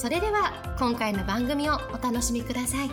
それでは今回の番組をお楽しみください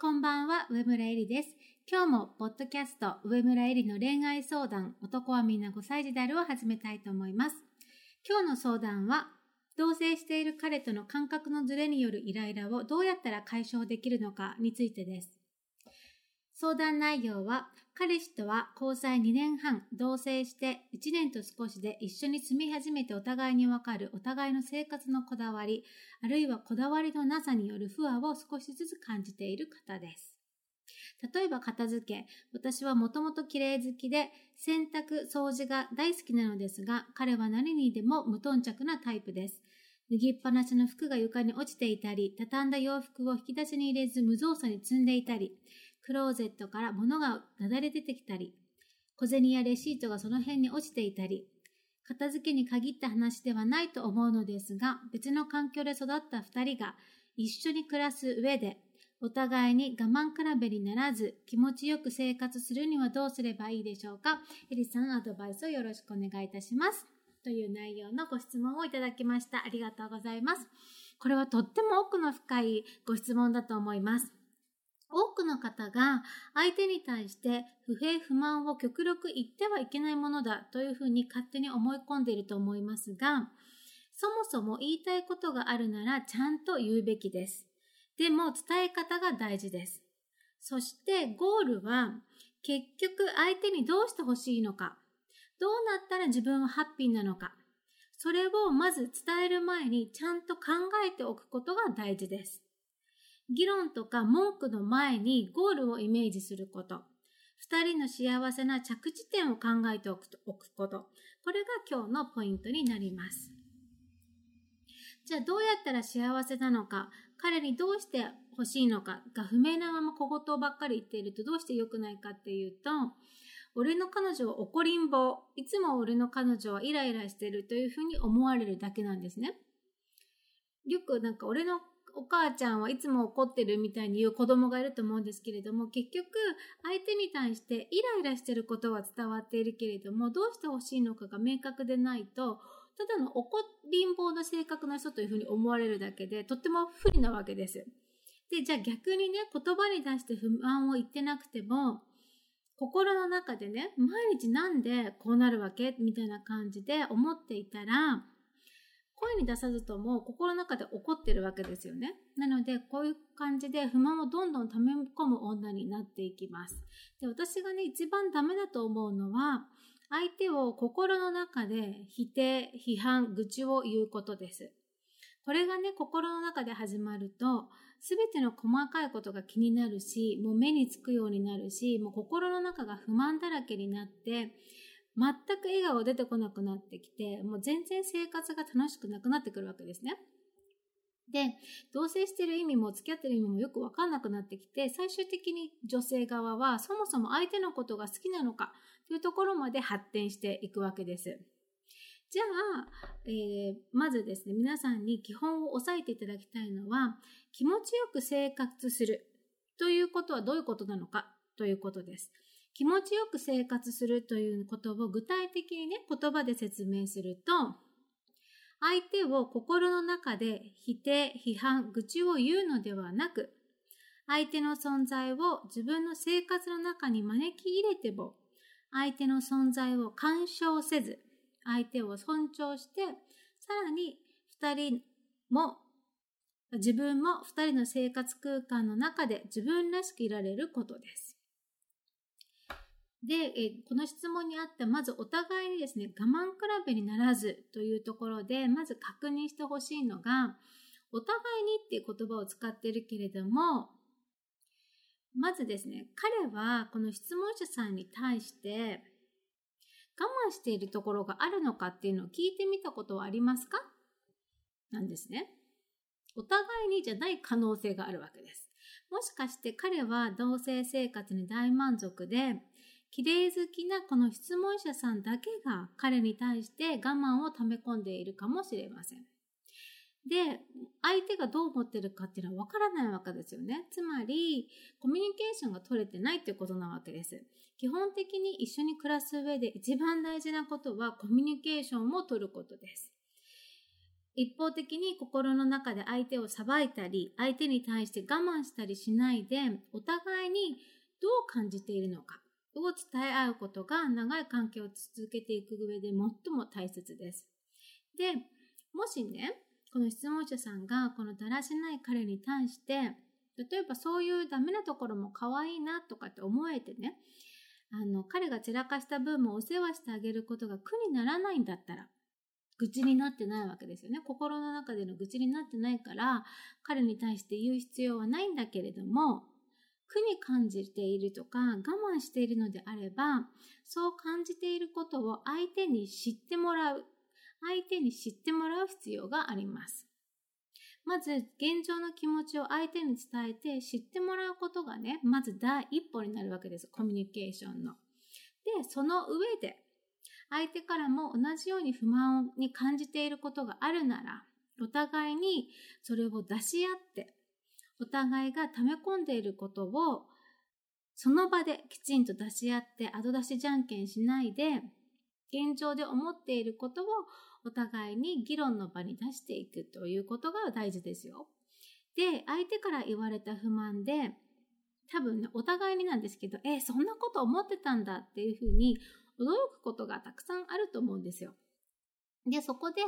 こんばんは、上村えりです。今日も、ポッドキャスト、上村えりの恋愛相談、男はみんな5歳児であるを始めたいと思います。今日の相談は、同棲している彼との感覚のズレによるイライラをどうやったら解消できるのかについてです。相談内容は、彼氏とは交際2年半、同棲して1年と少しで一緒に住み始めてお互いにわかるお互いの生活のこだわり、あるいはこだわりのなさによる不和を少しずつ感じている方です。例えば片付け、私はもともと綺麗好きで洗濯、掃除が大好きなのですが、彼は何にでも無頓着なタイプです。脱ぎっぱなしの服が床に落ちていたり、畳んだ洋服を引き出しに入れず無造作に積んでいたり、クローゼットから物がなだれ出てきたり、小銭やレシートがその辺に落ちていたり、片付けに限った話ではないと思うのですが、別の環境で育った二人が一緒に暮らす上で、お互いに我慢比べにならず、気持ちよく生活するにはどうすればいいでしょうかエリさん、アドバイスをよろしくお願いいたします。という内容のご質問をいただきました。ありがとうございます。これはとっても奥の深いご質問だと思います。多くの方が相手に対して不平不満を極力言ってはいけないものだというふうに勝手に思い込んでいると思いますが、そもそも言いたいことがあるならちゃんと言うべきです。でも伝え方が大事です。そしてゴールは結局相手にどうしてほしいのか、どうなったら自分はハッピーなのか、それをまず伝える前にちゃんと考えておくことが大事です。議論とか文句の前にゴールをイメージすること。二人の幸せな着地点を考えておくこと。これが今日のポイントになります。じゃあどうやったら幸せなのか、彼にどうして欲しいのかが不明なまま小言ばっかり言っているとどうして良くないかっていうと、俺の彼女は怒りんぼ、いつも俺の彼女はイライラしてるというふうに思われるだけなんですね。よくなんか俺のお母ちゃんはいつも怒ってるみたいに言う子供がいると思うんですけれども、結局相手に対してイライラしてることは伝わっているけれども、どうしてほしいのかが明確でないと、ただの怒りん坊な性格の人というふうに思われるだけで、とっても不利なわけです。で、じゃあ逆にね、言葉に出して不満を言ってなくても、心の中でね、毎日なんでこうなるわけ？みたいな感じで思っていたら、声に出さずとも心の中で怒ってるわけですよね。なので、こういう感じで不満をどんどん溜め込む女になっていきます。で、私がね、一番ダメだと思うのは、相手を心の中で否定、批判、愚痴を言うことです。これがね、心の中で始まると、すべての細かいことが気になるし、もう目につくようになるし、もう心の中が不満だらけになって、全く笑顔出てこなくなってきて、もう全然生活が楽しくなくなってくるわけですね。で、同棲してる意味も付き合ってる意味もよくわかんなくなってきて、最終的に女性側はそもそも相手のことが好きなのかというところまで発展していくわけです。じゃあ、えー、まずですね、皆さんに基本を押さえていただきたいのは、気持ちよく生活するということはどういうことなのかということです。気持ちよく生活するということを具体的にね、言葉で説明すると、相手を心の中で否定、批判、愚痴を言うのではなく、相手の存在を自分の生活の中に招き入れても、相手の存在を干渉せず、相手を尊重して、さらに二人も、自分も二人の生活空間の中で自分らしくいられることです。で、えこの質問にあったまずお互いにですね、我慢比べにならずというところで、まず確認してほしいのが、お互いにっていう言葉を使ってるけれども、まずですね、彼はこの質問者さんに対して我慢しているところがあるのかっていうのを聞いてみたことはありますか？なんですね。お互いにじゃない可能性があるわけです。もしかして彼は同性生活に大満足で、綺麗好きなこの質問者さんだけが彼に対して我慢を溜め込んでいるかもしれません。で、相手がどう思ってるかっていうのは分からないわけですよね。つまり、コミュニケーションが取れてないっていうことなわけです。基本的に一緒に暮らす上で一番大事なことはコミュニケーションを取ることです。一方的に心の中で相手を裁いたり、相手に対して我慢したりしないで、お互いにどう感じているのかを伝え合うことが長い関係を続けていく上で最も大切です。で、もしね、この質問者さんがこのだらしない彼に対して、例えばそういうダメなところも可愛いなとかって思えてね、あの、彼が散らかした分もお世話してあげることが苦にならないんだったら、愚痴になってないわけですよね。心の中での愚痴になってないから、彼に対して言う必要はないんだけれども、苦に感じているとか我慢しているのであれば、そう感じていることを相手に知ってもらう。相手に知ってもらう必要があります。まず、現状の気持ちを相手に伝えて知ってもらうことがね、まず第一歩になるわけです。コミュニケーションの。で、その上で、相手からも同じように不満に感じていることがあるなら、お互いにそれを出し合って、お互いが溜め込んでいることを、その場できちんと出し合って後出しじゃんけんしないで、現状で思っていることをお互いに議論の場に出していくということが大事ですよ。で、相手から言われた不満で、多分ね、お互いになんですけど、えそんなこと思ってたんだっていうふうに驚くことがたくさんあると思うんですよ。で、そこで、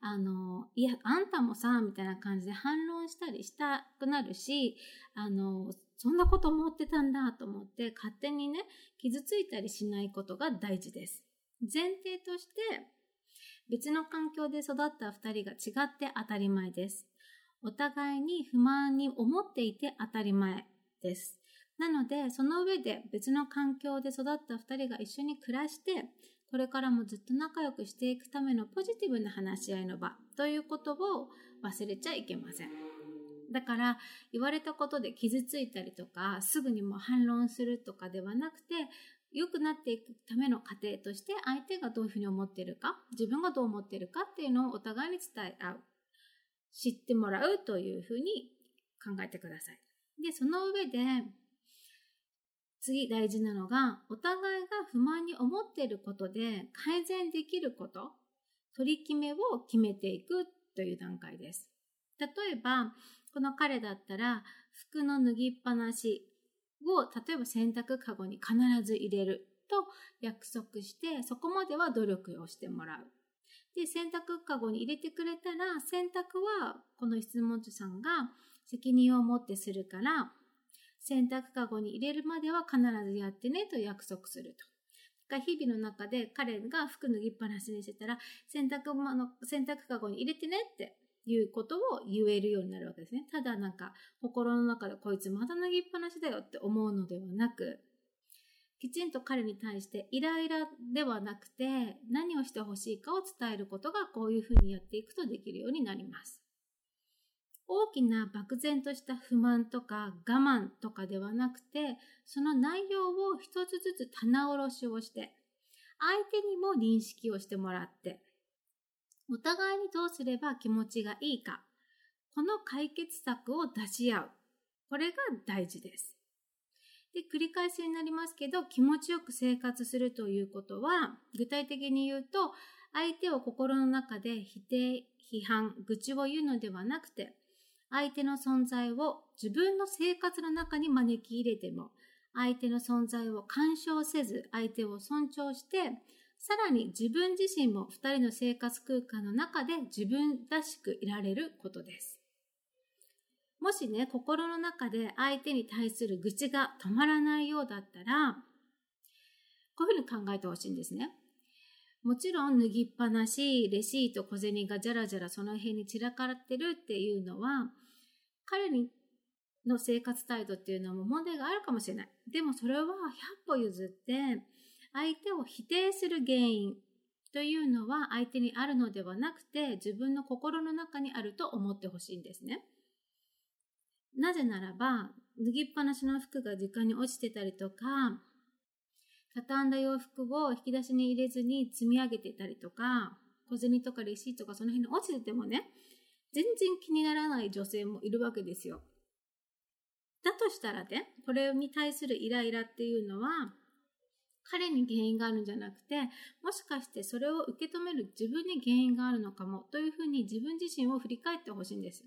あの、いや、あんたもさ、みたいな感じで反論したりしたくなるし、あの、そんなこと思ってたんだと思って、勝手にね、傷ついたりしないことが大事です。前提として、別の環境で育った二人が違って当たり前です。お互いに不満に思っていて当たり前です。なので、その上で別の環境で育った二人が一緒に暮らして、これからもずっと仲良くしていくためのポジティブな話し合いの場ということを忘れちゃいけません。だから言われたことで傷ついたりとかすぐにも反論するとかではなくて良くなっていくための過程として相手がどういうふうに思ってるか自分がどう思ってるかっていうのをお互いに伝え合う知ってもらうというふうに考えてください。でその上で次大事なのが、お互いが不満に思っていることで改善できること、取り決めを決めていくという段階です。例えば、この彼だったら、服の脱ぎっぱなしを、例えば洗濯かごに必ず入れると約束して、そこまでは努力をしてもらう。で、洗濯かごに入れてくれたら、洗濯はこの質問者さんが責任を持ってするから、洗濯かごに入れるまでは必ずやってねと約束すると。日々の中で彼が服脱ぎっぱなしにしてたら洗濯の洗濯かごに入れてねっていうことを言えるようになるわけですね。ただなんか心の中でこいつまだ脱ぎっぱなしだよって思うのではなく、きちんと彼に対してイライラではなくて何をしてほしいかを伝えることがこういうふうにやっていくとできるようになります。大きな漠然とした不満とか我慢とかではなくて、その内容を一つずつ棚卸しをして、相手にも認識をしてもらって、お互いにどうすれば気持ちがいいか、この解決策を出し合う。これが大事です。で、繰り返しになりますけど、気持ちよく生活するということは、具体的に言うと、相手を心の中で否定、批判、愚痴を言うのではなくて、相手の存在を自分の生活の中に招き入れても、相手の存在を干渉せず、相手を尊重して、さらに自分自身も二人の生活空間の中で自分らしくいられることです。もしね、心の中で相手に対する愚痴が止まらないようだったら、こういうふうに考えてほしいんですね。もちろん脱ぎっぱなし、レシート、小銭がじゃらじゃらその辺に散らかってるっていうのは、彼にの生活態度っていうのも問題があるかもしれない。でもそれは100歩譲って、相手を否定する原因というのは相手にあるのではなくて自分の心の中にあると思ってほしいんですね。なぜならば、脱ぎっぱなしの服が床に落ちてたりとか、畳んだ洋服を引き出しに入れずに積み上げてたりとか、小銭とかレシートとかその辺に落ちててもね、全然気にならない女性もいるわけですよ。だとしたらね、これに対するイライラっていうのは、彼に原因があるんじゃなくて、もしかしてそれを受け止める自分に原因があるのかもというふうに自分自身を振り返ってほしいんです。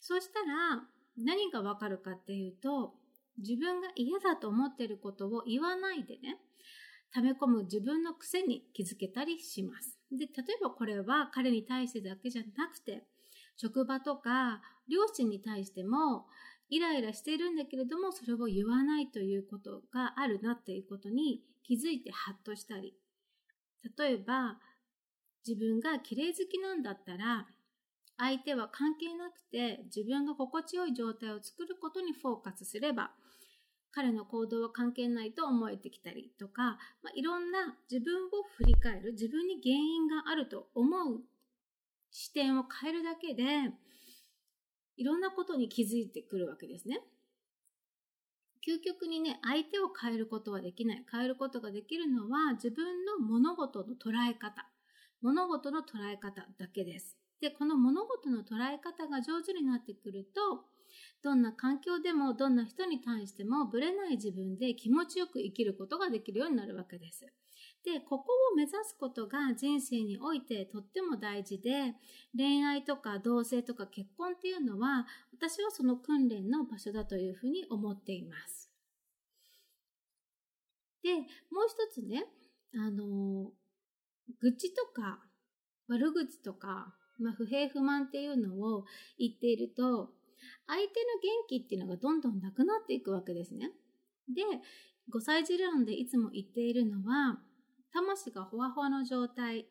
そうしたら何がわかるかっていうと、自分が嫌だと思っていることを言わないでね、溜め込む自分の癖に気づけたりします。で、例えばこれは彼に対してだけじゃなくて、職場とか両親に対してもイライラしているんだけれどもそれを言わないということがあるなっていうことに気づいてハッとしたり例えば自分が綺麗好きなんだったら相手は関係なくて自分が心地よい状態を作ることにフォーカスすれば彼の行動は関係ないと思えてきたりとか、まあ、いろんな自分を振り返る自分に原因があると思う視点を変えるだけで、いろんなことに気づいてくるわけですね。究極にね、相手を変えることはできない。変えることができるのは自分の物事の捉え方。物事の捉え方だけです。で、この物事の捉え方が上手になってくると、どんな環境でもどんな人に対してもブレない自分で気持ちよく生きることができるようになるわけです。で、ここを目指すことが人生においてとっても大事で、恋愛とか同性とか結婚っていうのは、私はその訓練の場所だというふうに思っています。で、もう一つね、あの、愚痴とか悪口とか、まあ、不平不満っていうのを言っていると、相手の元気っていうのがどんどんなくなっていくわけですね。で、5歳児論でいつも言っているのは、魂がほわほわの状態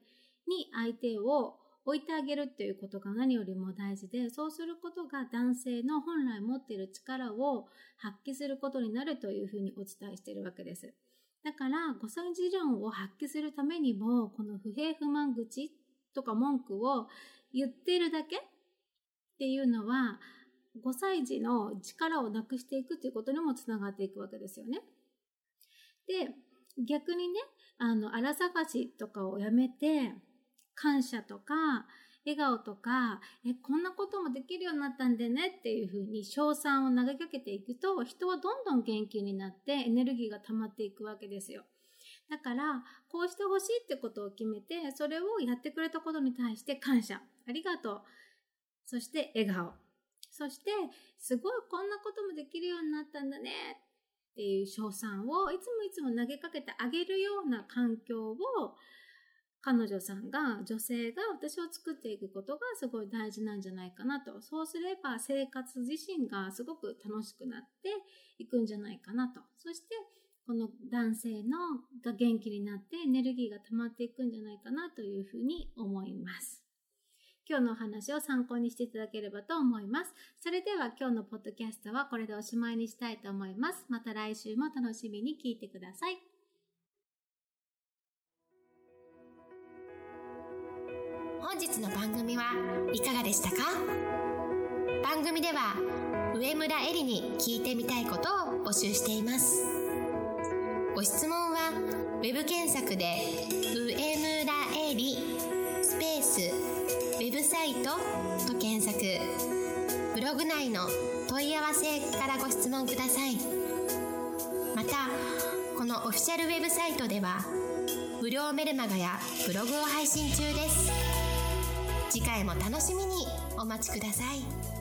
に相手を置いてあげるっていうことが何よりも大事で、そうすることが男性の本来持っている力を発揮することになるというふうにお伝えしているわけです。だから、5歳児論を発揮するためにも、この不平不満口とか文句を言ってるだけ？っていうのは、5歳児の力をなくしていくということにもつながっていくわけですよね。で、逆にね、あの、荒探しとかをやめて、感謝とか、笑顔とか、え、こんなこともできるようになったんでねっていうふうに賞賛を投げかけていくと、人はどんどん元気になってエネルギーが溜まっていくわけですよ。だから、こうしてほしいってことを決めて、それをやってくれたことに対して感謝。ありがとう。そして笑顔。そして、すごいこんなこともできるようになったんだねっていう賞賛をいつもいつも投げかけてあげるような環境を彼女さんが、女性が私を作っていくことがすごい大事なんじゃないかなと。そうすれば生活自身がすごく楽しくなっていくんじゃないかなと。そして、この男性のが元気になってエネルギーが溜まっていくんじゃないかなというふうに思います。今日のお話を参考にしていただければと思います。それでは今日のポッドキャストはこれでおしまいにしたいと思います。また来週も楽しみに聞いてください。本日の番組はいかがでしたか？番組では上村えりに聞いてみたいことを募集しています。ご質問は web 検索で上村えりスペースウェブサイトと検索ブログ内の問い合わせからご質問くださいまたこのオフィシャルウェブサイトでは無料メルマガやブログを配信中です次回も楽しみにお待ちください。